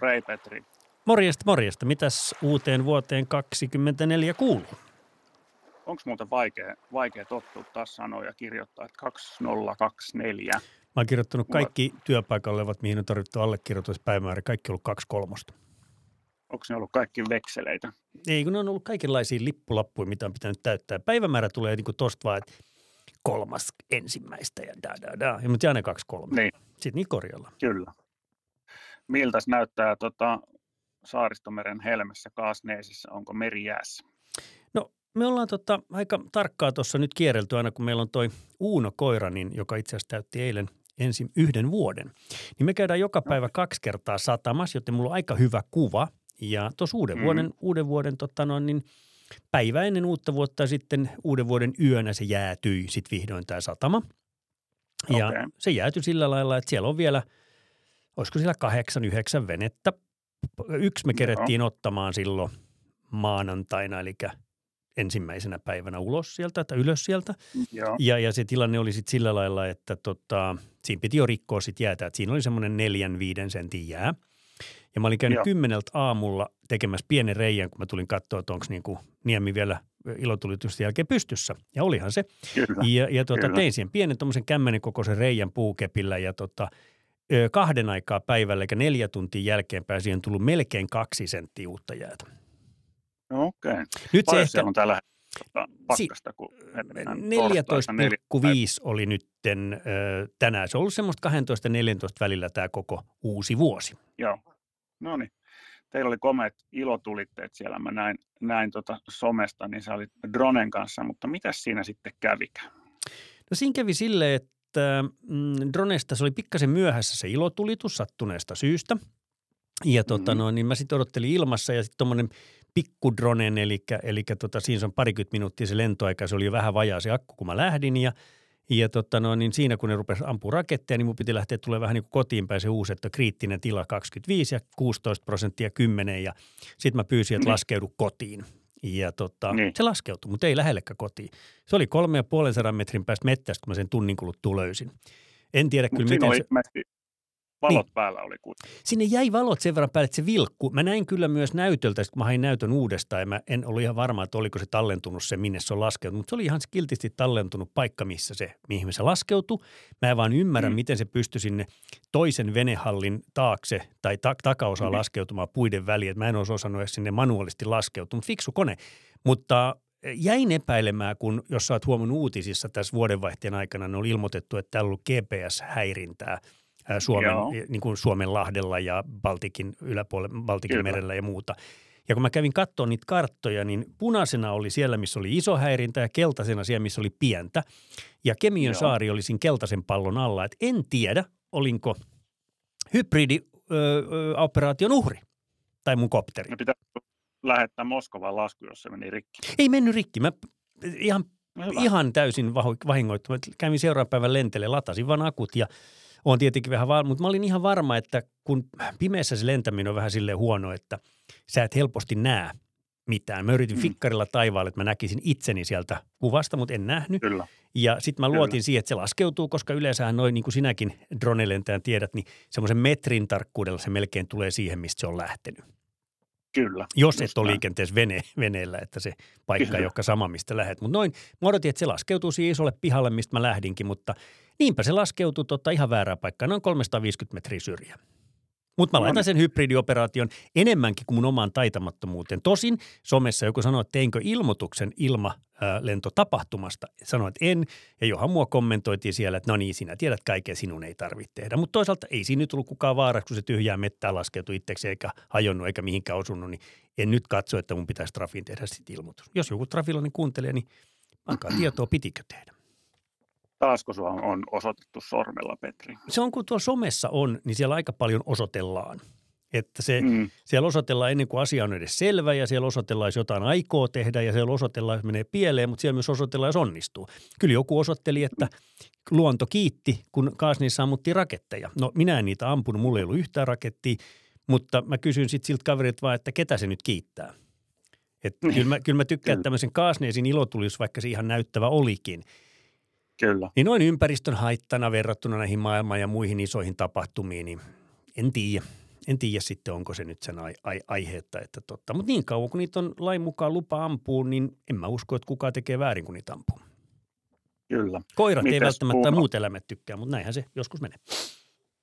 Hellu, Rei Petri. Morjesta, morjesta. Mitäs uuteen vuoteen 2024 kuuluu? Onko muuten vaikea, vaikea tottua taas sanoa ja kirjoittaa, että 2024? Mä oon kirjoittanut kaikki työpaikalla olevat, mihin on tarvittu allekirjoituspäivämäärä. Kaikki on ollut kaksi kolmosta. Onko ne ollut kaikki vekseleitä? Ei, kun ne on ollut kaikenlaisia lippulappuja, mitä on pitänyt täyttää. Päivämäärä tulee niin tosta vaan, että kolmas ensimmäistä ja da da da. Ja mutta aina kaksi kolme. Niin, Sitten niin korjalla. kyllä. Miltäs näyttää tota, Saaristomeren helmessä Kaasneesissä? Onko meri jäässä? No me ollaan tota, aika tarkkaa tuossa nyt kierrelty aina, kun meillä on toi Uuno Koira, niin, joka itse asiassa täytti eilen ensin yhden vuoden. Niin me käydään joka päivä kaksi kertaa satamassa, joten mulla on aika hyvä kuva. Ja tuossa uuden Mm. vuoden, uuden vuoden tota noin, niin päivä ennen uutta vuotta sitten uuden vuoden yönä se jäätyi sitten vihdoin tämä satama. Ja Okei. se jäätyi sillä lailla, että siellä on vielä, olisiko siellä kahdeksan, yhdeksän venettä. Yksi me Joo. kerettiin ottamaan silloin maanantaina, eli ensimmäisenä päivänä ulos sieltä tai ylös sieltä. Joo, Ja, ja se tilanne oli sitten sillä lailla, että tota, siinä piti jo rikkoa sitten jäätä. Että siinä oli semmoinen neljän, viiden sentin jää. Ja mä olin käynyt Joo. kymmeneltä aamulla tekemässä pienen reijän, kun mä tulin katsoa, että onko niinku niemi vielä ilotulitusten jälkeen pystyssä. Ja olihan se. kyllä. Ja, ja tota, Kyllä. tein siihen pienen tuommoisen kämmenen kokoisen reijän puukepillä ja tota, kahden aikaa päivällä, eikä neljä tuntia jälkeenpäin siihen on tullut melkein kaksi senttiä uutta jäätä. No, Okei. Nyt se Paljon ehkä siellä on tällä pakkasta, kun mennään torstaina neljä- 14,5 oli nytten ö, tänään. Se on ollut semmoista 12 ja 14 välillä tämä koko uusi vuosi. Joo. No niin. Teillä oli komeat ilotulitteet siellä. Mä näin, näin tota somesta, niin sä olit dronen kanssa, mutta mitä siinä sitten kävikään? No siinä kävi silleen, että mm, dronesta se oli pikkasen myöhässä se ilotulitus sattuneesta syystä. Ja tota Mhm. no, niin mä sitten odottelin ilmassa ja sitten tuommoinen pikkudronen, eli, eli tota, siinä se on parikymmentä minuuttia se lentoaika, se oli jo vähän vajaa se akku, kun mä lähdin ja ja tota no, niin siinä kun ne rupesi ampua raketteja, niin mun piti lähteä tulee vähän niin kuin kotiin päin se uusi, että kriittinen tila 25 ja 16 prosenttia 10 ja sitten mä pyysin, että Niin. laskeudu kotiin. Ja tota, Niin. se laskeutui, mutta ei lähellekään kotiin. Se oli kolme ja puolen metrin päästä mettästä, kun mä sen tunnin kuluttua löysin. En tiedä kyllä, miten se... ilmeisesti valot Niin. päällä oli kuitenkin. Sinne jäi valot sen verran päälle, että se vilkku. Mä näin kyllä myös näytöltä, kun mä hain näytön uudestaan ja mä en ollut ihan varma, että oliko se tallentunut se, minne se on laskeutunut. Mutta se oli ihan kiltisti tallentunut paikka, missä se, mihin se laskeutui. Mä en vaan ymmärrä, Mm. miten se pystyi sinne toisen venehallin taakse tai ta- takaosaan Mm. laskeutumaan puiden väliin. Et mä en olisi osannut edes sinne manuaalisesti laskeutua, mutta fiksu kone. Mutta jäin epäilemään, kun jos sä oot huomannut uutisissa tässä vuodenvaihteen aikana, ne oli ilmoitettu, että täällä on ollut GPS-häirintää ää, Suomen, Joo. niin kuin Suomen lahdella ja Baltikin yläpuolella, Baltikin Kyllä. merellä ja muuta. Ja kun mä kävin katsomaan niitä karttoja, niin punaisena oli siellä, missä oli iso häirintä ja keltaisena siellä, missä oli pientä. Ja Kemiön Joo. saari oli siinä keltaisen pallon alla. Et en tiedä, olinko hybridioperaation uhri tai mun kopteri. Ne pitää lähettää Moskovan lasku, jos se meni rikki. Ei mennyt rikki. Mä ihan hyvä. ihan täysin vahingoittunut. Kävin seuraavan päivän lentele, latasin vaan akut ja on tietenkin vähän varma, mutta mä olin ihan varma, että kun pimeässä se lentäminen on vähän silleen huono, että sä et helposti näe mitään. Mä yritin Mm. fikkarilla taivaalle, että mä näkisin itseni sieltä kuvasta, mutta en nähnyt. Kyllä. Ja sitten mä Kyllä. luotin siihen, että se laskeutuu, koska yleensähän noin, niin kuin sinäkin dronelentäjän tiedät, niin semmoisen metrin tarkkuudella se melkein tulee siihen, mistä se on lähtenyt. Kyllä. Jos et ole liikenteessä vene, veneellä, että se paikka ei Kyllä. olekaan sama, mistä lähdet. Mutta noin, mä odotin, että se laskeutuu siihen isolle pihalle, mistä mä lähdinkin, mutta niinpä se laskeutuu totta ihan väärään paikkaan, noin 350 metriä syrjään. Mutta mä No laitan niin. sen hybridioperaation enemmänkin kuin mun omaan taitamattomuuteen. Tosin somessa joku sanoi, että teinkö ilmoituksen ilmalentotapahtumasta. Sanoin, että en. Ja johan mua kommentoitiin siellä, että no niin, sinä tiedät kaiken, sinun ei tarvitse tehdä. Mutta toisaalta ei siinä nyt tullut kukaan vaaraksi, kun se tyhjää mettää laskeutui itseksi eikä hajonnut eikä mihinkään osunut. Niin en nyt katso, että mun pitäisi Trafiin tehdä sitten ilmoitus. Jos joku trafilainen kuuntelee, niin ankaa tietoa, pitikö tehdä. Taasko sua on osoitettu sormella, Petri? Se on, kun tuolla somessa on, niin siellä aika paljon osoitellaan. Että se, mm. siellä osoitellaan ennen kuin asia on edes selvä ja siellä osoitellaan, jos jotain aikoo tehdä ja siellä osoitellaan, jos menee pieleen, mutta siellä myös osoitellaan, jos onnistuu. Kyllä joku osoitteli, että luonto kiitti, kun Kaasnissa ammuttiin raketteja. No minä en niitä ampunut, mulla ei ollut yhtään rakettia, mutta mä kysyn sitten siltä kaverilta vaan, että ketä se nyt kiittää. Että kyllä, mä, kyllä mä tykkään tämmöisen Kaasneesin ilotulius, vaikka se ihan näyttävä olikin. Kyllä. Niin noin ympäristön haittana verrattuna näihin maailman ja muihin isoihin tapahtumiin, niin en tiedä en tiedä sitten, onko se nyt sen ai- ai- aiheetta, että totta. Mutta niin kauan, kun niitä on lain mukaan lupa ampuu, niin en mä usko, että kukaan tekee väärin, kun niitä ampuu. Kyllä. Koirat Mites ei välttämättä muut eläimet tykkää, mutta näinhän se joskus menee.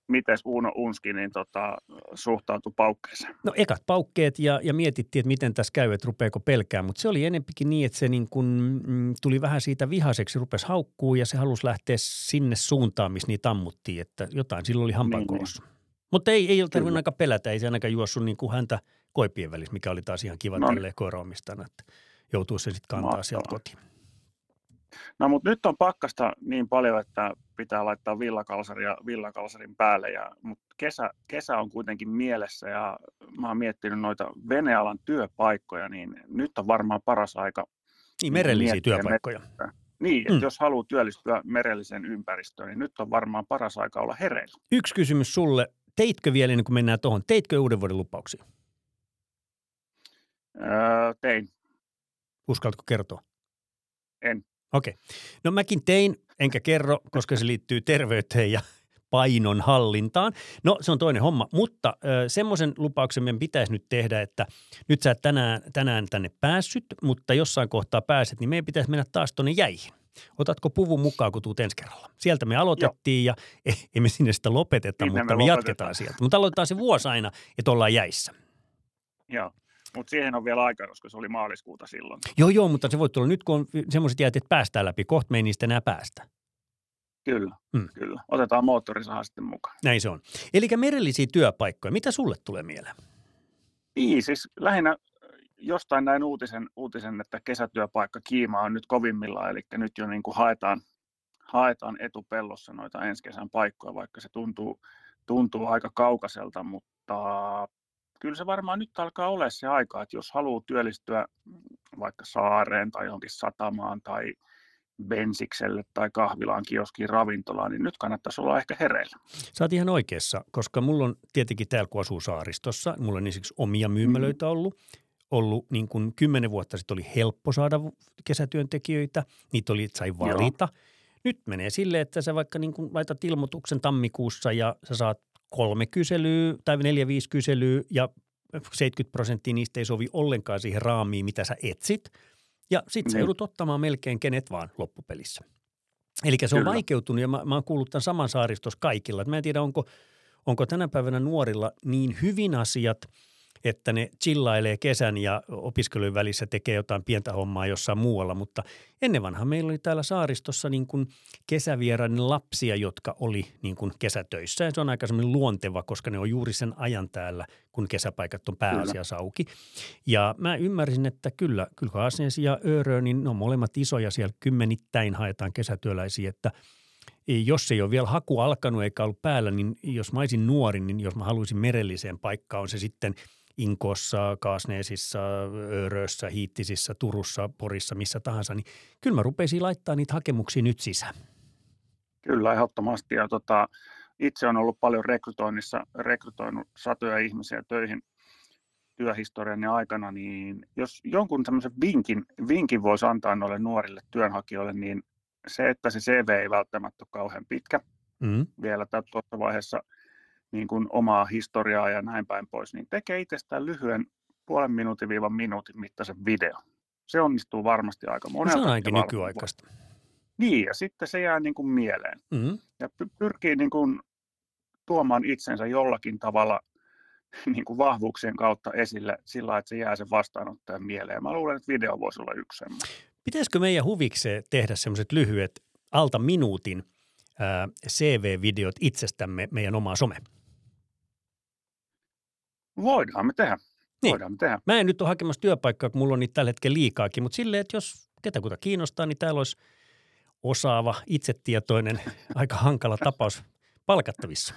Miten Uno Unski niin tota, suhtautui paukkeeseen? No ekat paukkeet ja, ja mietittiin, että miten tässä käy, että rupeeko pelkää, mutta se oli enempikin niin, että se niin kun, mm, tuli vähän siitä vihaseksi, rupesi haukkuu ja se halusi lähteä sinne suuntaan, missä niitä ammuttiin, että jotain silloin oli hampaankolossa. Niin, niin. Mutta ei, ei ole tarvinnut aika pelätä, ei se ainakaan juossut niin kuin häntä koipien välissä, mikä oli taas ihan kiva no. Niin. tälleen koiraomistana, että joutuu se sitten kantaa sieltä kotiin. No mutta nyt on pakkasta niin paljon, että pitää laittaa villakalsaria villakalsarin päälle, ja, mutta kesä, kesä on kuitenkin mielessä ja mä oon miettinyt noita venealan työpaikkoja, niin nyt on varmaan paras aika niin, merellisiä työpaikkoja. Mettä. Niin, että mm. jos haluaa työllistyä merellisen ympäristöön, niin nyt on varmaan paras aika olla hereillä. Yksi kysymys sulle. Teitkö vielä, ennen kuin mennään tuohon, teitkö uuden vuoden lupauksia? Öö, tein. Uskallatko kertoa? En. Okei. Okay. No mäkin tein, enkä kerro, koska se liittyy terveyteen ja painon hallintaan. No se on toinen homma, mutta semmoisen lupauksen meidän pitäisi nyt tehdä, että nyt sä et tänään, tänään tänne päässyt, mutta jossain kohtaa pääset, niin meidän pitäisi mennä taas tuonne jäihin. Otatko puvun mukaan, kun tuut ensi kerralla? Sieltä me aloitettiin Joo. ja ei, ei me sinne sitä lopeteta, Minne mutta me, me jatketaan sieltä. Mutta aloitetaan se vuosi aina, että ollaan jäissä. Joo. Mutta siihen on vielä aika, koska se oli maaliskuuta silloin. Joo, joo, mutta se voi tulla nyt, kun on semmoiset jäät, että päästään läpi. Kohta me ei niistä enää päästä. Kyllä, mm. kyllä. Otetaan moottorisaha sitten mukaan. Näin se on. Eli merellisiä työpaikkoja. Mitä sulle tulee mieleen? Niin, siis lähinnä jostain näin uutisen, uutisen, että kesätyöpaikka Kiima on nyt kovimmillaan, eli nyt jo niin kuin haetaan, haetaan etupellossa noita ensi kesän paikkoja, vaikka se tuntuu, tuntuu aika kaukaiselta, mutta kyllä se varmaan nyt alkaa olla se aika, että jos haluaa työllistyä vaikka saareen tai johonkin satamaan tai bensikselle tai kahvilaan, kioskiin, ravintolaan, niin nyt kannattaisi olla ehkä hereillä. Sä oot ihan oikeassa, koska mulla on tietenkin täällä, kun asuu saaristossa, mulla on esimerkiksi omia myymälöitä mm-hmm. ollut, ollut niin kuin kymmenen vuotta sitten oli helppo saada kesätyöntekijöitä, niitä oli, sai valita. Joo. Nyt menee silleen, että sä vaikka niin kuin laitat ilmoituksen tammikuussa ja sä saat kolme kyselyä tai neljä, viisi kyselyä ja 70 prosenttia niistä ei sovi ollenkaan siihen raamiin, mitä sä etsit. Ja sitten sä niin. joudut ottamaan melkein kenet vaan loppupelissä. Eli se on Kyllä. vaikeutunut ja mä, mä oon kuullut tämän saman saaristos kaikilla. Mä en tiedä, onko, onko tänä päivänä nuorilla niin hyvin asiat – että ne chillailee kesän ja opiskelujen välissä tekee jotain pientä hommaa jossain muualla, mutta ennen vanha meillä oli täällä saaristossa niin kuin kesävieraiden lapsia, jotka oli niin kuin kesätöissä. Ja se on aika semmoinen luonteva, koska ne on juuri sen ajan täällä, kun kesäpaikat on pääasiassa auki. Ja mä ymmärsin, että kyllä, kyllä Haasnes ja Öörö, niin ne on molemmat isoja siellä. Kymmenittäin haetaan kesätyöläisiä, että jos ei ole vielä haku alkanut eikä ollut päällä, niin jos mä olisin nuori, niin jos mä haluaisin merelliseen paikkaan, on se sitten – Inkossa, Kaasneesissa, Örössä, Hiittisissä, Turussa, Porissa, missä tahansa, niin kyllä mä rupesin laittaa niitä hakemuksia nyt sisään. Kyllä, ehdottomasti. Ja tota, itse on ollut paljon rekrytoinnissa, rekrytoinut satoja ihmisiä töihin työhistoriani aikana, niin jos jonkun tämmöisen vinkin, vinkin voisi antaa noille nuorille työnhakijoille, niin se, että se CV ei välttämättä ole kauhean pitkä mm. vielä tuossa vaiheessa – niin kuin omaa historiaa ja näin päin pois, niin tekee itsestään lyhyen puolen minuutin viiva minuutin mittaisen video. Se onnistuu varmasti aika monelta. No se on ainakin nykyaikaista. Niin, ja sitten se jää niin kuin mieleen. Mm-hmm. Ja pyrkii niin kuin tuomaan itsensä jollakin tavalla niin kuin vahvuuksien kautta esille sillä, että se jää sen vastaanottajan mieleen. Mä luulen, että video voisi olla yksi semmoinen. Pitäisikö meidän huvikseen tehdä semmoiset lyhyet alta minuutin CV-videot itsestämme meidän omaa some? Voidaan me tehdä. Niin. Voidaan me tehdä. Mä en nyt ole hakemassa työpaikkaa, kun mulla on niitä tällä hetkellä liikaakin, mutta silleen, että jos ketä kuta kiinnostaa, niin täällä olisi osaava, itsetietoinen, aika hankala tapaus palkattavissa.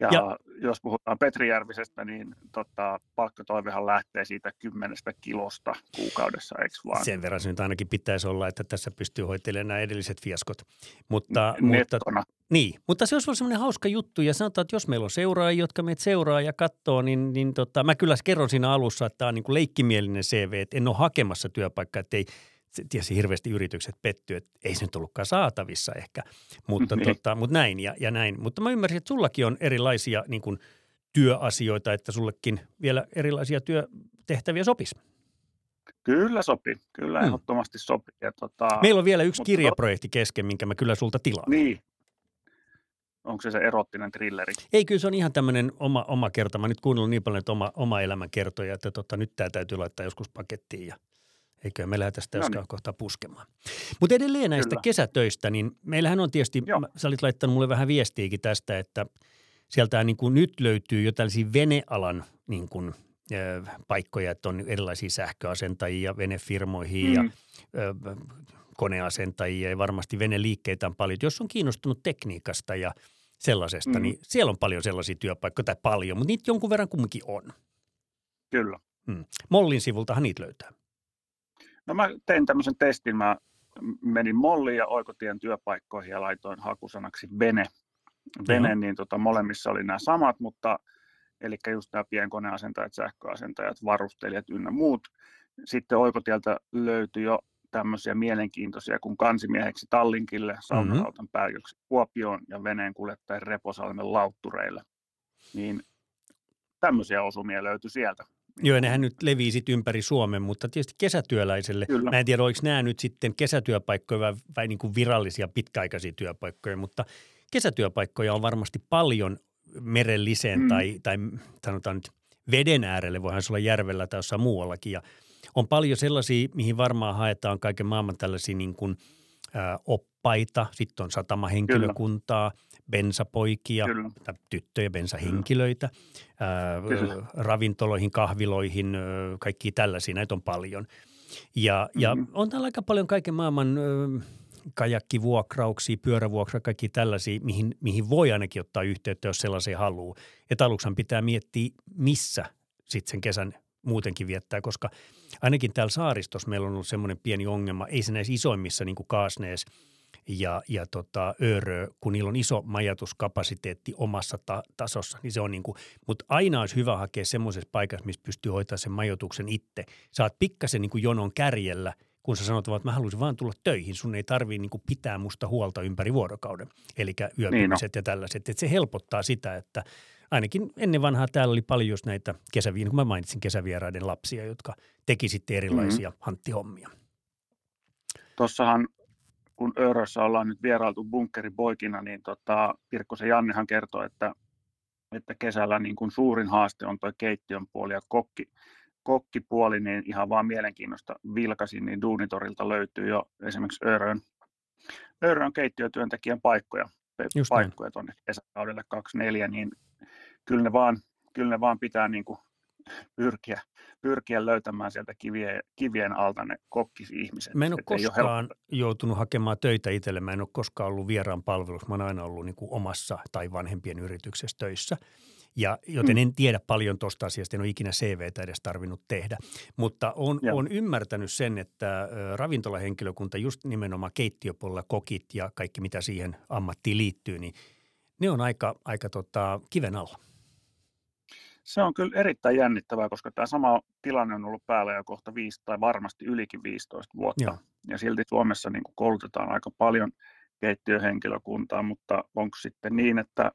Ja, ja jos puhutaan Petrijärvisestä, niin tota, palkkatoivehan lähtee siitä kymmenestä kilosta kuukaudessa, eikö vaan? Sen verran se nyt ainakin pitäisi olla, että tässä pystyy hoitelemaan nämä edelliset fiaskot. Mutta, Nettona. mutta, niin, mutta se olisi ollut semmoinen hauska juttu ja sanotaan, että jos meillä on seuraajia, jotka meitä seuraa ja katsoo, niin, niin tota, mä kyllä kerron siinä alussa, että tämä on niin kuin leikkimielinen CV, että en ole hakemassa työpaikkaa, että ei – tiesi hirveästi yritykset pettyy, että ei se nyt ollutkaan saatavissa ehkä, mutta, niin. tota, mutta näin ja, ja näin. Mutta mä ymmärsin, että sullakin on erilaisia niin kuin, työasioita, että sullekin vielä erilaisia työtehtäviä sopisi. Kyllä sopii, kyllä hmm. ehdottomasti sopii. Ja tota, Meillä on vielä yksi kirjaprojekti kesken, minkä mä kyllä sulta tilaan. Niin. Onko se se erottinen trilleri? Ei, kyllä se on ihan tämmöinen oma, oma kerta. Mä nyt kuunnellut niin paljon, että oma, oma elämän kertoja, että tota, nyt tämä täytyy laittaa joskus pakettiin ja – Eikö me lähdetä sitä no niin. kohtaa puskemaan. Mutta edelleen näistä Kyllä. kesätöistä, niin meillähän on tietysti, Joo. sä olit laittanut mulle vähän viestiäkin tästä, että sieltä niin kuin nyt löytyy jo tällaisia venealan niin kuin, äh, paikkoja, että on erilaisia sähköasentajia venefirmoihin mm. ja äh, koneasentajia ja varmasti veneliikkeitä on paljon. Jos on kiinnostunut tekniikasta ja sellaisesta, mm. niin siellä on paljon sellaisia työpaikkoja, tai paljon, mutta niitä jonkun verran kumminkin on. Kyllä. Mm. Mollin sivultahan niitä löytää. No mä tein tämmöisen testin. Mä menin Molliin ja Oikotien työpaikkoihin ja laitoin hakusanaksi Vene. Vene, mm-hmm. niin tota, molemmissa oli nämä samat, mutta eli just nämä pienkoneasentajat, sähköasentajat, varustelijat ynnä muut. Sitten Oikotieltä löytyi jo tämmöisiä mielenkiintoisia kuin kansimieheksi Tallinkille, saunarautan mm-hmm. Kuopioon ja veneen kuljettajan Reposalmen lauttureille. Niin tämmöisiä osumia löytyi sieltä. Joo, nehän nyt levii sitten ympäri Suomen, mutta tietysti kesätyöläiselle, Kyllä. mä en tiedä, oliko nämä nyt sitten kesätyöpaikkoja vai, vai niin kuin virallisia pitkäaikaisia työpaikkoja, mutta kesätyöpaikkoja on varmasti paljon merelliseen mm. tai, tai sanotaan nyt veden äärelle, voihan se olla järvellä tai jossain muuallakin ja on paljon sellaisia, mihin varmaan haetaan kaiken maailman tällaisia niin kuin, oppaita, sitten on satamahenkilökuntaa – bensapoikia, tai tyttöjä, bensahenkilöitä, ää, ravintoloihin, kahviloihin, kaikki tällaisia, näitä on paljon. Ja, mm-hmm. ja on täällä aika paljon kaiken maailman kajakkivuokrauksia, pyörävuokra, kaikki tällaisia, mihin, mihin voi ainakin ottaa yhteyttä, jos sellaisia haluaa. Että pitää miettiä, missä sitten sen kesän muutenkin viettää, koska ainakin täällä saaristossa meillä on ollut semmoinen pieni ongelma, ei se näissä isoimmissa niin kuin Kaasnees – ja, ja tota, Örö, kun niillä on iso majatuskapasiteetti omassa ta- tasossa, niin se on niin kuin, mutta aina olisi hyvä hakea semmoisessa paikassa, missä pystyy hoitamaan sen majoituksen itse. Saat pikkasen niin kuin jonon kärjellä, kun sä sanot, että mä haluaisin vaan tulla töihin, sun ei tarvii niin kuin pitää musta huolta ympäri vuorokauden, eli yöpymiset niin no. ja tällaiset. Että se helpottaa sitä, että ainakin ennen vanhaa täällä oli paljon just näitä kesävieraiden, niin kuin mä mainitsin kesävieraiden lapsia, jotka teki sitten erilaisia mm-hmm. hanttihommia. Tuossahan kun Örössä ollaan nyt vierailtu bunkkeripoikina, niin tota, Pirkkosen Jannehan kertoi, että, että kesällä niin kun suurin haaste on tuo keittiön puoli ja kokki, kokkipuoli, niin ihan vaan mielenkiinnosta vilkasin, niin Duunitorilta löytyy jo esimerkiksi Örön, Örön keittiötyöntekijän paikkoja, Just paikkoja tuonne kesäkaudelle 24, niin kyllä ne vaan, kyllä ne vaan pitää niin kuin pyrkiä, pyrkiä löytämään sieltä kivien, kivien alta ne kokkisi-ihmiset. Mä en ole koskaan ole joutunut hakemaan töitä itselle. Mä en ole koskaan ollut vieraan palvelussa. Mä oon aina ollut niin kuin omassa tai vanhempien yrityksessä töissä. Ja, joten mm. en tiedä paljon tuosta asiasta, en ole ikinä CVtä edes tarvinnut tehdä. Mutta on, on ymmärtänyt sen, että ravintolahenkilökunta, just nimenomaan keittiöpuolella kokit ja kaikki mitä siihen ammattiin liittyy, niin ne on aika, aika tota, kiven alla. Se on kyllä erittäin jännittävää, koska tämä sama tilanne on ollut päällä jo kohta viisi tai varmasti ylikin 15 vuotta. Joo. Ja silti Suomessa niin kuin koulutetaan aika paljon keittiöhenkilökuntaa, mutta onko sitten niin, että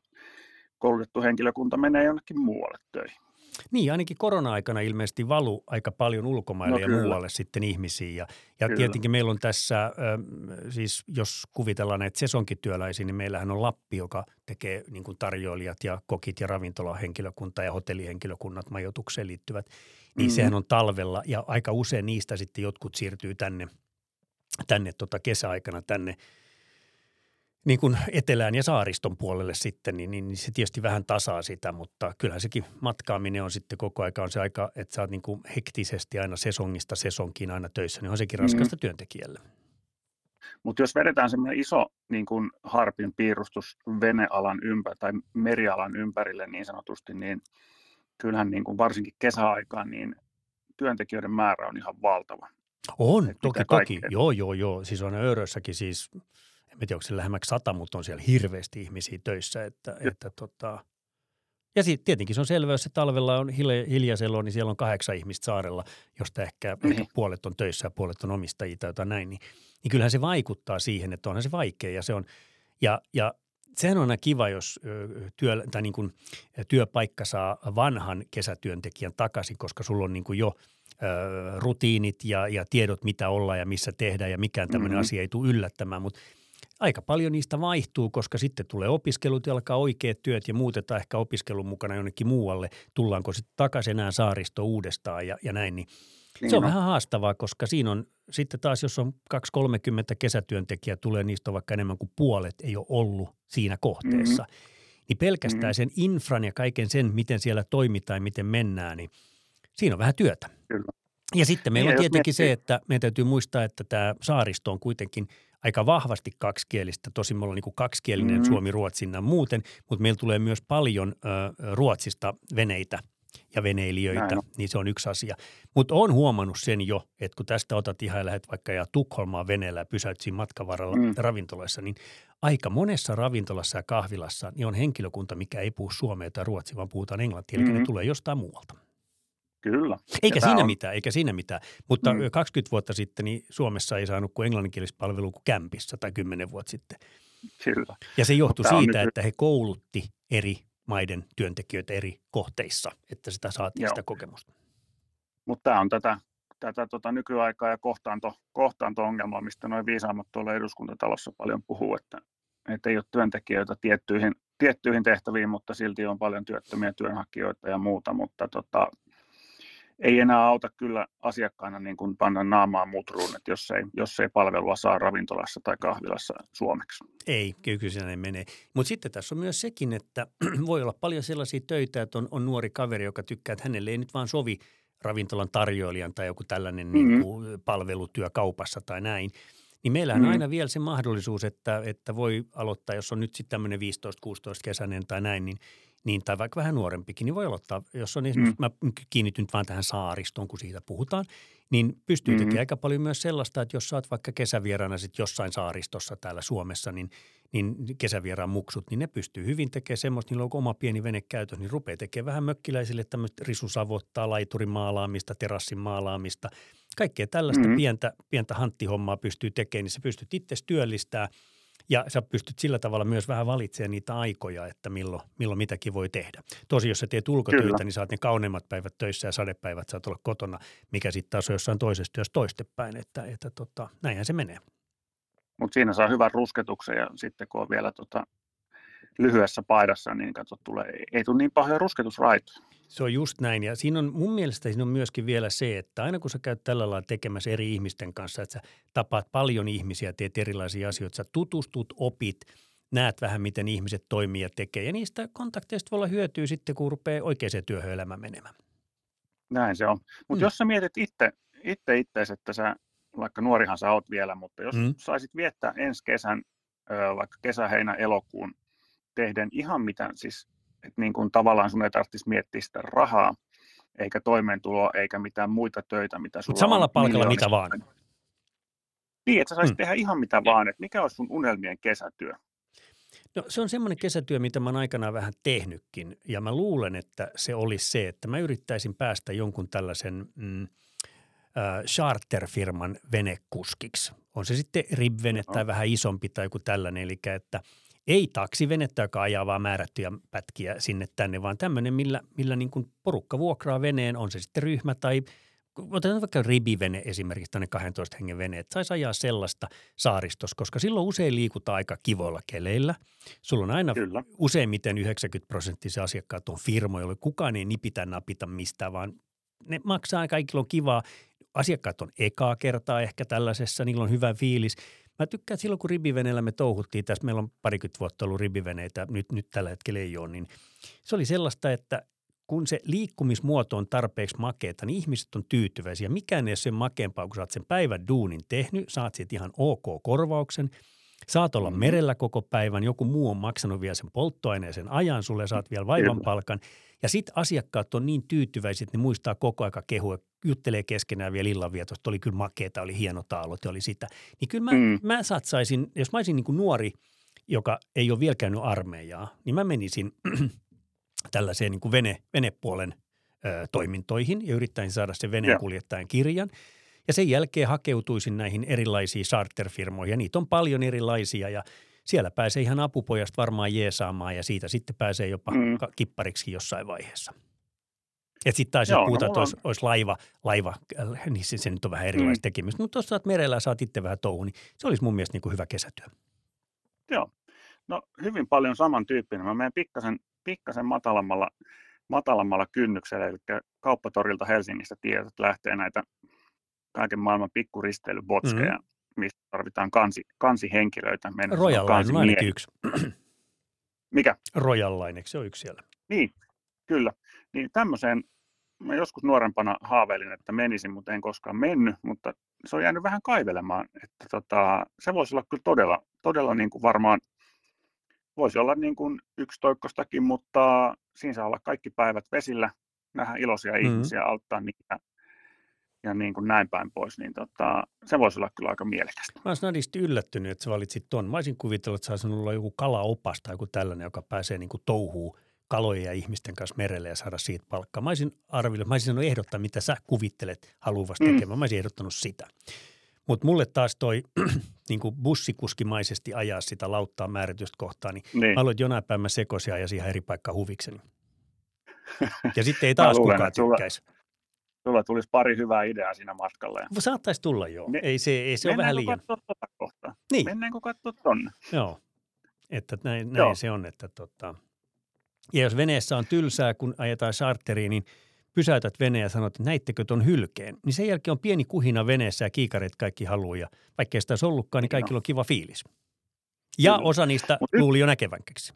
koulutettu henkilökunta menee jonnekin muualle töihin? Niin, ainakin korona-aikana ilmeisesti valu aika paljon ulkomaille no, ja kyllä. muualle sitten ihmisiin. Ja, ja tietenkin meillä on tässä, siis jos kuvitellaan näitä sesonkityöläisiä, niin meillähän on Lappi, joka tekee niin kuin tarjoilijat ja kokit ja ravintolahenkilökunta ja hotellihenkilökunnat majoitukseen liittyvät. Niin mm-hmm. sehän on talvella ja aika usein niistä sitten jotkut siirtyy tänne, tänne tota kesäaikana tänne – niin kuin etelään ja saariston puolelle sitten, niin, niin, niin se tietysti vähän tasaa sitä, mutta kyllähän sekin matkaaminen on sitten koko aika on se aika, että sä oot niin kuin hektisesti aina sesongista sesonkiin aina töissä, niin on sekin raskasta mm. työntekijälle. Mutta jos vedetään semmoinen iso niin kuin harpin piirustus venealan ympär tai merialan ympärille niin sanotusti, niin kyllähän niin kuin varsinkin kesäaikaan niin työntekijöiden määrä on ihan valtava. On, Et toki, toki. Joo, joo, joo. Siis on Öörössäkin siis, en tiedä onko se lähemmäksi sata, mutta on siellä hirveästi ihmisiä töissä, että, että tota, ja sitten tietenkin se on selvä, jos se talvella on hiljaiselo, niin siellä on kahdeksan ihmistä saarella, josta ehkä, mm. ehkä puolet on töissä ja puolet on omistajia tai jotain näin, niin, niin kyllähän se vaikuttaa siihen, että onhan se vaikea ja se on, ja, ja sehän on aina kiva, jos työ, tai niin kuin työpaikka saa vanhan kesätyöntekijän takaisin, koska sulla on niin kuin jo rutiinit ja, ja tiedot, mitä ollaan ja missä tehdään ja mikään tämmöinen mm-hmm. asia ei tule yllättämään, mutta aika paljon niistä vaihtuu, koska sitten tulee opiskelut ja alkaa oikeat työt ja muutetaan ehkä opiskelun mukana jonnekin muualle. Tullaanko sitten takaisin enää saaristo uudestaan ja, ja näin, niin, niin se on no. vähän haastavaa, koska siinä on sitten taas, jos on 2-30 kesätyöntekijää, tulee niistä vaikka enemmän kuin puolet ei ole ollut siinä kohteessa. Mm-hmm. Niin pelkästään mm-hmm. sen infran ja kaiken sen, miten siellä toimitaan ja miten mennään, niin siinä on vähän työtä. Kyllä. Ja sitten meillä niin, on tietenkin se, että meidän täytyy muistaa, että tämä saaristo on kuitenkin – aika vahvasti kaksikielistä. Tosin me ollaan niin kuin kaksikielinen mm. suomi-ruotsinnan muuten, mutta meillä tulee myös paljon ö, Ruotsista veneitä ja veneilijöitä, Näin. niin se on yksi asia. Mutta olen huomannut sen jo, että kun tästä otat ihan ja lähdet vaikka ja Tukholmaan veneellä ja pysäyt siinä matkavaralla mm. ravintolassa, niin aika monessa ravintolassa ja kahvilassa niin on henkilökunta, mikä ei puhu suomea tai ruotsia, vaan puhutaan englantia, eli mm. ne tulee jostain muualta. Kyllä. Eikä siinä on... mitään, eikä siinä mitään. Mutta mm. 20 vuotta sitten niin Suomessa ei saanut kuin englanninkielispalvelu kuin kämpissä tai 10 vuotta sitten. Kyllä. Ja se johtui Mutta siitä, nyt... että he koulutti eri maiden työntekijöitä eri kohteissa, että sitä saatiin Joo. sitä kokemusta. Mutta tämä on tätä, tätä tota nykyaikaa ja kohtaanto, kohtaanto-ongelmaa, mistä noin viisaammat tuolla eduskuntatalossa paljon puhuu, että, että ei ole työntekijöitä tiettyihin, tiettyihin tehtäviin, mutta silti on paljon työttömiä työnhakijoita ja muuta, mutta tota, ei enää auta kyllä asiakkaana niin kuin panna naamaa mutruun, että jos ei, jos ei palvelua saa ravintolassa tai kahvilassa suomeksi. Ei, kyllä siinä ei mene. Mutta sitten tässä on myös sekin, että voi olla paljon sellaisia töitä, että on, on nuori kaveri, joka tykkää, että hänelle ei nyt vaan sovi ravintolan tarjoilijan tai joku tällainen mm-hmm. niin kuin palvelutyö kaupassa tai näin. Niin meillähän mm-hmm. on aina vielä se mahdollisuus, että, että voi aloittaa, jos on nyt sitten tämmöinen 15-16 kesäinen tai näin, niin – niin, tai vaikka vähän nuorempikin, niin voi aloittaa, jos on esimerkiksi, mm. mä kiinnityn nyt vaan tähän saaristoon, kun siitä puhutaan, niin pystyy mm-hmm. tekemään aika paljon myös sellaista, että jos sä oot vaikka kesävieraana sit jossain saaristossa täällä Suomessa, niin, niin kesävieraan muksut, niin ne pystyy hyvin tekemään semmoista, niillä on oma pieni vene käytössä, niin rupeaa tekemään vähän mökkiläisille tämmöistä risusavottaa, laiturin maalaamista, terassin maalaamista, kaikkea tällaista mm-hmm. pientä, pientä hanttihommaa pystyy tekemään, niin se pystyt itse työllistämään – ja sä pystyt sillä tavalla myös vähän valitsemaan niitä aikoja, että milloin, milloin mitäkin voi tehdä. Tosi jos sä teet ulkotyötä, Kyllä. niin saat ne kauneimmat päivät töissä ja sadepäivät saat olla kotona, mikä sitten taas on jossain toisessa työssä toistepäin, että, että tota, näinhän se menee. Mutta siinä saa hyvän rusketuksen ja sitten kun on vielä tota, lyhyessä paidassa, niin kato, tulee, ei tule niin pahoja rusketusraitoja. Se on just näin ja siinä on mun mielestä siinä on myöskin vielä se, että aina kun sä käyt tällä lailla tekemässä eri ihmisten kanssa, että sä tapaat paljon ihmisiä, teet erilaisia asioita, sä tutustut, opit, näet vähän miten ihmiset toimii ja tekee ja niistä kontakteista voi olla hyötyä sitten, kun rupeaa oikeaan työhön menemään. Näin se on. Mutta mm. jos sä mietit itse, itse itseäsi, että sä, vaikka nuorihan sä oot vielä, mutta jos mm. saisit viettää ensi kesän, vaikka kesä, heinä, elokuun tehden ihan mitä, siis että niin kuin tavallaan sun ei tarvitsisi miettiä sitä rahaa, eikä toimeentuloa, eikä mitään muita töitä, mitä sulla samalla on palkalla mitä vaan. Niin, että sä saisit hmm. tehdä ihan mitä vaan, että mikä olisi sun unelmien kesätyö? No se on semmoinen kesätyö, mitä mä oon aikanaan vähän tehnytkin ja mä luulen, että se olisi se, että mä yrittäisin päästä jonkun tällaisen mm, äh, charterfirman venekuskiksi. On se sitten ribvene no. tai vähän isompi tai joku tällainen, eli että – ei taksivenettä, joka ajaa vaan määrättyjä pätkiä sinne tänne, vaan tämmöinen, millä, millä niin kuin porukka vuokraa veneen, on se sitten ryhmä tai otetaan vaikka ribivene esimerkiksi, tänne 12 hengen vene, että saisi ajaa sellaista saaristossa, koska silloin usein liikutaan aika kivoilla keleillä. Sulla on aina Kyllä. useimmiten 90 prosenttisia asiakkaat on firmoja, joille kukaan ei nipitä napita mistään, vaan ne maksaa, kaikilla on kivaa. Asiakkaat on ekaa kertaa ehkä tällaisessa, niillä on hyvä fiilis. Mä tykkään, että silloin kun ribiveneellä me touhuttiin, tässä meillä on parikymmentä vuotta ollut ribiveneitä, nyt, nyt tällä hetkellä ei ole, niin se oli sellaista, että kun se liikkumismuoto on tarpeeksi makeeta, niin ihmiset on tyytyväisiä. Mikään ei ole sen makeampaa, kun sä oot sen päivän duunin tehnyt, saat siitä ihan ok korvauksen. Saat olla mm-hmm. merellä koko päivän, joku muu on maksanut vielä sen polttoaineeseen ajan sulle, saat vielä vaivan palkan. Ja sitten asiakkaat on niin tyytyväisiä, että ne muistaa koko aika kehua, juttelee keskenään vielä illanvietosta, oli kyllä makeeta, oli hieno taalot oli sitä. Niin kyllä mä, mm. mä satsaisin, jos mä olisin niin kuin nuori, joka ei ole vielä käynyt armeijaa, niin mä menisin tällaiseen niin kuin vene, venepuolen ö, toimintoihin ja yrittäisin saada sen veneenkuljettajan kirjan. Ja sen jälkeen hakeutuisin näihin erilaisiin charterfirmoihin ja niitä on paljon erilaisia ja siellä pääsee ihan apupojasta varmaan jeesaamaan ja siitä sitten pääsee jopa mm. kippariksi jossain vaiheessa. Että sitten taas jos puhutaan, no, että olisi, olisi, laiva, laiva, niin se, se nyt on vähän erilaista mm. tekemistä. Mutta tuossa merellä saat itse vähän touhu, niin se olisi mun mielestä niin kuin hyvä kesätyö. Joo. No hyvin paljon samantyyppinen. Mä menen pikkasen, pikkasen matalammalla, matalammalla kynnyksellä, eli kauppatorilta Helsingistä tiedät, että lähtee näitä kaiken maailman pikkuristeilybotskeja, mm. Mistä tarvitaan kansi, kansihenkilöitä. Royal Line on ainakin yksi. Mikä? Royal Line, se on yksi siellä? Niin, kyllä. Niin tämmöiseen mä joskus nuorempana haaveilin, että menisin, mutta en koskaan mennyt, mutta se on jäänyt vähän kaivelemaan, että tota, se voisi olla kyllä todella, todella niin kuin varmaan, voisi olla niin kuin yksi toikkostakin, mutta siinä saa olla kaikki päivät vesillä, nähdä iloisia mm-hmm. ihmisiä, auttaa niitä ja niin kuin näin päin pois, niin tota, se voisi olla kyllä aika mielekästä. Mä olisin nadisti yllättynyt, että sä valitsit ton. Mä olisin kuvitellut, että saisi olla joku kalaopas tai joku tällainen, joka pääsee niin kuin touhuun kalojen ja ihmisten kanssa merelle ja saada siitä palkkaa. Mä olisin arvioinut, mä olisin sanonut ehdottaa, mitä sä kuvittelet haluavasti mm. tekemään. Mä olisin ehdottanut sitä. Mutta mulle taas toi niin kuin bussikuskimaisesti ajaa sitä lauttaa määritystä kohtaa, niin, niin. mä aloin jonain päivänä sekoisia ja siihen eri paikkaan huvikseni. Ja sitten ei taas luulen, kukaan tykkäisi. Sulla tulisi pari hyvää ideaa siinä matkalla. Saattaisi tulla joo. Me, ei se, ei se ole vähän liian. Tuota kohtaa? Niin. Mennäänkö katsoa tonne? Joo. Että näin, näin joo. se on, että tota, ja jos veneessä on tylsää, kun ajetaan charteriin, niin pysäytät veneen ja sanot, että näittekö tuon hylkeen. Niin sen jälkeen on pieni kuhina veneessä ja kiikareet kaikki haluaa. Ja vaikka sitä olisi ollutkaan, niin kaikilla on kiva fiilis. Ja Kyllä. osa niistä Mut luuli jo näkevänkäksi.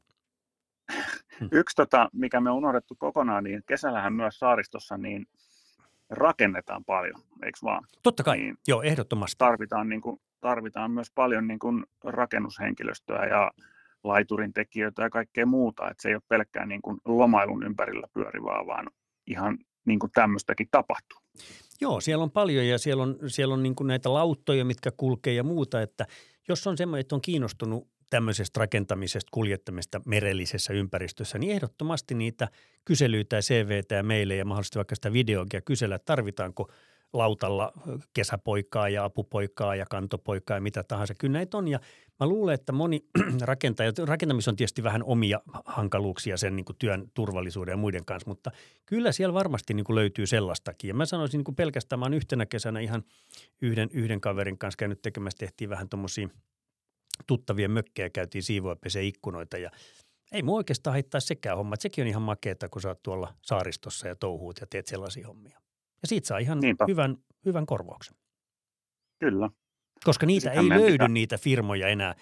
Hmm. Yksi, tota, mikä me on unohdettu kokonaan, niin kesällähän myös saaristossa niin rakennetaan paljon, eikö vaan? Totta kai, niin joo, ehdottomasti. Tarvitaan, niin kuin, tarvitaan myös paljon niin kuin rakennushenkilöstöä ja laiturin tekijöitä ja kaikkea muuta, että se ei ole pelkkään niin kuin lomailun ympärillä pyörivää, vaan ihan niin kuin tämmöistäkin tapahtuu. Joo, siellä on paljon ja siellä on, siellä on niin kuin näitä lauttoja, mitkä kulkee ja muuta, että jos on semmoinen, että on kiinnostunut tämmöisestä rakentamisesta, kuljettamista merellisessä ympäristössä, niin ehdottomasti niitä kyselyitä ja CVtä ja meille ja mahdollisesti vaikka sitä videogia kysellä, tarvitaanko lautalla kesäpoikaa ja apupoikaa ja kantopoikaa ja mitä tahansa. Kyllä näitä on ja Mä luulen, että moni rakentaja, rakentamisessa on tietysti vähän omia hankaluuksia sen niin työn turvallisuuden ja muiden kanssa, mutta kyllä siellä varmasti niin löytyy sellaistakin. Ja mä sanoisin niin pelkästään, mä oon yhtenä kesänä ihan yhden, yhden kaverin kanssa käynyt tekemässä, tehtiin vähän tuommoisia tuttavien mökkejä, käytiin siivoa pesee ikkunoita ja ei mua oikeastaan haittaa sekään homma. Sekin on ihan makeeta, kun sä oot tuolla saaristossa ja touhuut ja teet sellaisia hommia. Ja siitä saa ihan hyvän, hyvän korvauksen. Kyllä. Koska niitä ei löydy pitää. niitä firmoja enää.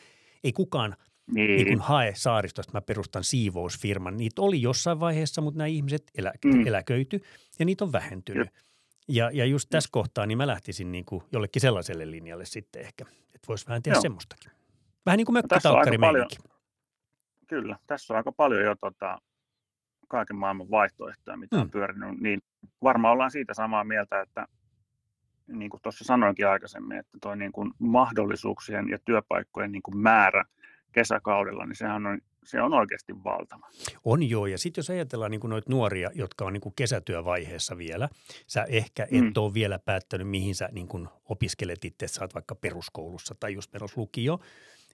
Ei kukaan niin. Niin hae saaristosta, mä perustan siivousfirman. Niitä oli jossain vaiheessa, mutta nämä ihmiset elä, mm. eläköity ja niitä on vähentynyt. Ja, ja just tässä kohtaa niin mä lähtisin niin kuin jollekin sellaiselle linjalle sitten ehkä, että voisi vähän tehdä Joo. semmoistakin. Vähän niin kuin no mökkitalkkari Kyllä, tässä on aika paljon jo tota, kaiken maailman vaihtoehtoja, mitä mm. on pyörinyt. Niin varmaan ollaan siitä samaa mieltä, että niin kuin tuossa sanoinkin aikaisemmin, että tuo niin kuin mahdollisuuksien ja työpaikkojen niin kuin määrä kesäkaudella, niin sehän on, se on oikeasti valtava. On joo, ja sitten jos ajatellaan niin kuin noita nuoria, jotka on niin kuin kesätyövaiheessa vielä, sä ehkä et mm. ole vielä päättänyt, mihin sä niin kuin opiskelet itse, sä oot vaikka peruskoulussa tai just peruslukio,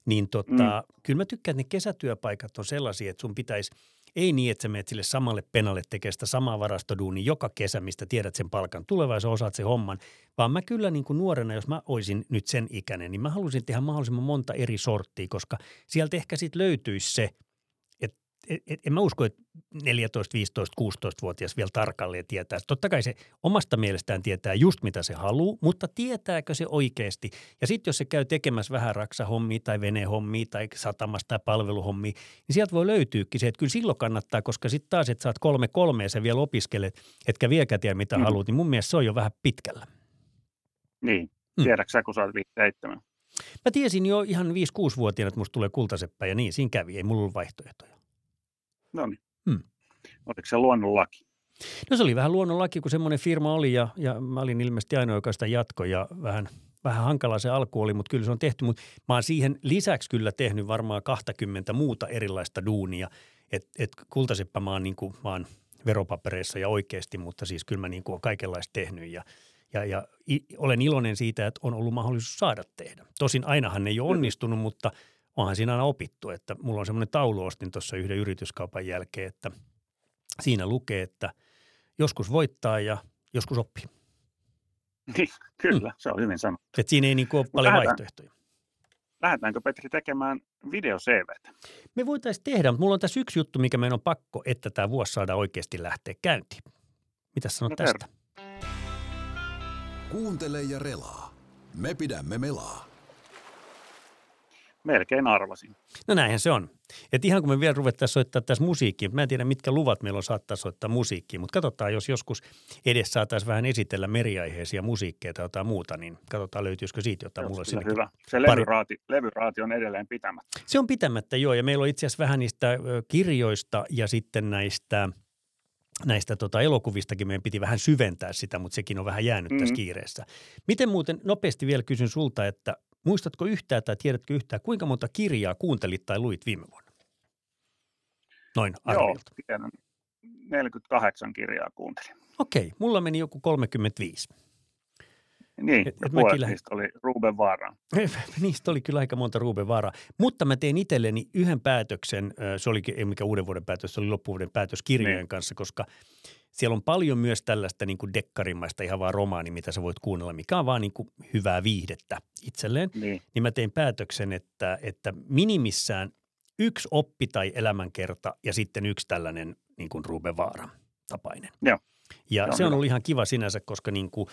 niin tota, mm. kyllä mä tykkään, että ne kesätyöpaikat on sellaisia, että sun pitäisi – ei niin, että sä menet sille samalle penalle tekemään sitä samaa varastoduunia joka kesä, mistä tiedät sen palkan tulevan ja osaat sen homman. Vaan mä kyllä niin kuin nuorena, jos mä olisin nyt sen ikäinen, niin mä halusin tehdä mahdollisimman monta eri sorttia, koska sieltä ehkä sitten löytyisi se, et, et, en mä usko, että 14, 15, 16-vuotias vielä tarkalleen tietää. Totta kai se omasta mielestään tietää just mitä se haluaa, mutta tietääkö se oikeasti? Ja sitten jos se käy tekemässä vähän raksahommia tai venehommia tai satamasta tai palveluhommia, niin sieltä voi löytyykin se, että kyllä silloin kannattaa, koska sitten taas, että oot kolme kolme ja sä vielä opiskelet, etkä vieläkään tiedä mitä mm. haluat, niin mun mielestä se on jo vähän pitkällä. Niin, mm. tiedätkö sä, kun sä oot 7 Mä tiesin jo ihan 5-6-vuotiaana, että musta tulee kultaseppä ja niin siinä kävi. Ei mulla ollut vaihtoehtoja. No niin. Hmm. Oliko se luonnonlaki? No se oli vähän luonnonlaki, kun semmoinen firma oli ja, ja mä olin ilmeisesti ainoa, joka sitä jatko ja vähän, vähän hankala se alku oli, mutta kyllä se on tehty. Mutta mä oon siihen lisäksi kyllä tehnyt varmaan 20 muuta erilaista duunia. Että et kultaseppä mä oon, niin kuin, mä oon veropapereissa ja oikeasti, mutta siis kyllä mä niin kuin olen kaikenlaista tehnyt ja – ja, ja i, olen iloinen siitä, että on ollut mahdollisuus saada tehdä. Tosin ainahan ei ole onnistunut, mutta onhan siinä aina opittu, että mulla on semmoinen taulu ostin tuossa yhden yrityskaupan jälkeen, että siinä lukee, että joskus voittaa ja joskus oppii. Niin, kyllä, mm. se on hyvin sanottu. Että siinä ei niin ole paljon lähdetään, vaihtoehtoja. Lähdetäänkö Petri tekemään video CVtä? Me voitaisiin tehdä, mutta mulla on tässä yksi juttu, mikä meidän on pakko, että tämä vuosi saada oikeasti lähteä käyntiin. Mitä sanot no, tästä? Terve. Kuuntele ja relaa. Me pidämme melaa. Melkein arvasin. No näinhän se on. Et ihan kun me vielä ruvettaisiin soittaa tässä musiikkia, mä en tiedä mitkä luvat meillä on saattaa soittaa musiikkia, mutta katsotaan, jos joskus edes saataisiin vähän esitellä meriaiheisia musiikkeja tai jotain muuta, niin katsotaan löytyisikö siitä jotain. Mulla sinne hyvä. Se pari... levyraati, levyraati on edelleen pitämättä. Se on pitämättä, joo, ja meillä on itse asiassa vähän niistä kirjoista ja sitten näistä – näistä tota, elokuvistakin meidän piti vähän syventää sitä, mutta sekin on vähän jäänyt mm-hmm. tässä kiireessä. Miten muuten, nopeasti vielä kysyn sulta, että muistatko yhtään tai tiedätkö yhtään, kuinka monta kirjaa kuuntelit tai luit viime vuonna? Noin arviolta. Joo, tiedän. 48 kirjaa kuuntelin. Okei, mulla meni joku 35. Niin, et, et puolet lähe... niistä oli Ruben Vaaraa. niistä oli kyllä aika monta Ruben Vaaraa. Mutta mä tein itselleni yhden päätöksen, se oli ei mikä uuden vuoden päätös, se oli loppuvuoden päätös kirjojen niin. kanssa, koska siellä on paljon myös tällaista niin kuin dekkarimaista ihan vaan romaani, mitä sä voit kuunnella, mikä on vaan niin kuin hyvää viihdettä itselleen. Niin. niin mä tein päätöksen, että, että minimissään yksi oppi tai elämänkerta ja sitten yksi tällainen niin kuin Ruben Vaara tapainen. Joo. Ja se on ollut ihan kiva sinänsä, koska niin kuin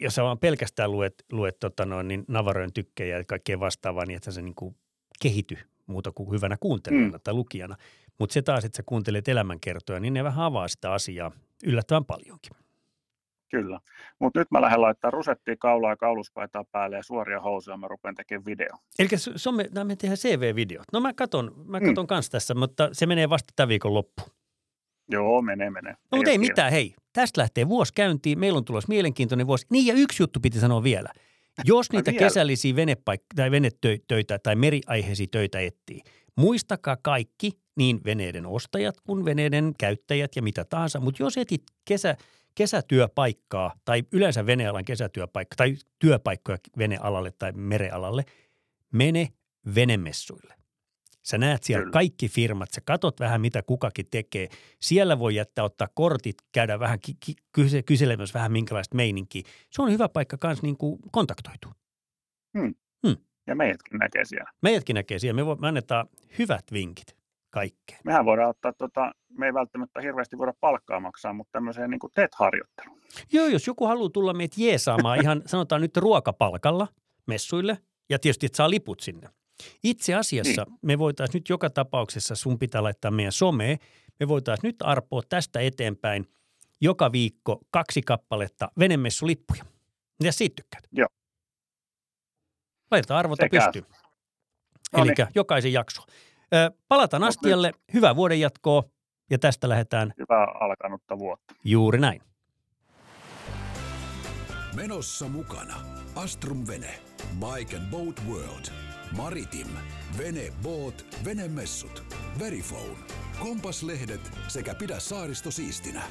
jos sä vaan pelkästään luet, luet tota noin, niin Navarojen tykkejä ja kaikkea vastaavaa, niin että se niin kuin kehity muuta kuin hyvänä kuuntelijana mm. tai lukijana. Mutta se taas, että sä kuuntelet elämänkertoja, niin ne vähän avaa sitä asiaa yllättävän paljonkin. Kyllä. Mutta nyt mä lähden laittaa rusettia kaulaa ja kauluspaitaa päälle ja suoria housuja mä rupean tekemään video. Eli se on me, me tehdään CV-videot. No mä katon, mä katon mm. kanssa tässä, mutta se menee vasta tämän viikon loppuun. Joo, menee, menee. No, mutta ei mitään, hei. Tästä lähtee vuosi käyntiin. Meillä on tulossa mielenkiintoinen vuosi. Niin ja yksi juttu piti sanoa vielä. Jos niitä kesällisiä venepaik- tai venetöitä tai meriaiheisia töitä etsii, muistakaa kaikki, niin veneiden ostajat kuin veneiden käyttäjät ja mitä tahansa. Mutta jos etit kesä, kesätyöpaikkaa tai yleensä venealan kesätyöpaikka tai työpaikkoja venealalle tai merealalle, mene venemessuille. Sä näet siellä Kyllä. kaikki firmat, sä katot vähän mitä kukakin tekee. Siellä voi jättää ottaa kortit, käydä vähän ki- ki- kyselemässä vähän minkälaista meininkiä. Se on hyvä paikka myös niin kuin kontaktoitua. Hmm. Hmm. Ja meidätkin näkee siellä. Meidätkin näkee siellä. Me, vo, me annetaan hyvät vinkit kaikkeen. Mehän voidaan ottaa, tota, me ei välttämättä hirveästi voida palkkaa maksaa, mutta tämmöiseen niin TET-harjoitteluun. Joo, jos joku haluaa tulla meitä jeesaamaan ihan sanotaan nyt ruokapalkalla messuille ja tietysti, että saa liput sinne – itse asiassa niin. me voitaisiin nyt joka tapauksessa, sun pitää laittaa meidän someen, me voitaisiin nyt arpoa tästä eteenpäin joka viikko kaksi kappaletta venemessulippuja. Mitä siitä tykkäät? Joo. Laitetaan arvota pystyyn. Eli jokaisen jakso. palataan no, astialle. Hyvää vuoden jatkoa ja tästä lähdetään. Hyvää alkanutta vuotta. Juuri näin. Menossa mukana Astrum Vene, Bike and Boat World – Maritim, Vene Boat, Venemessut, Verifone, Kompaslehdet sekä Pidä saaristo siistinä.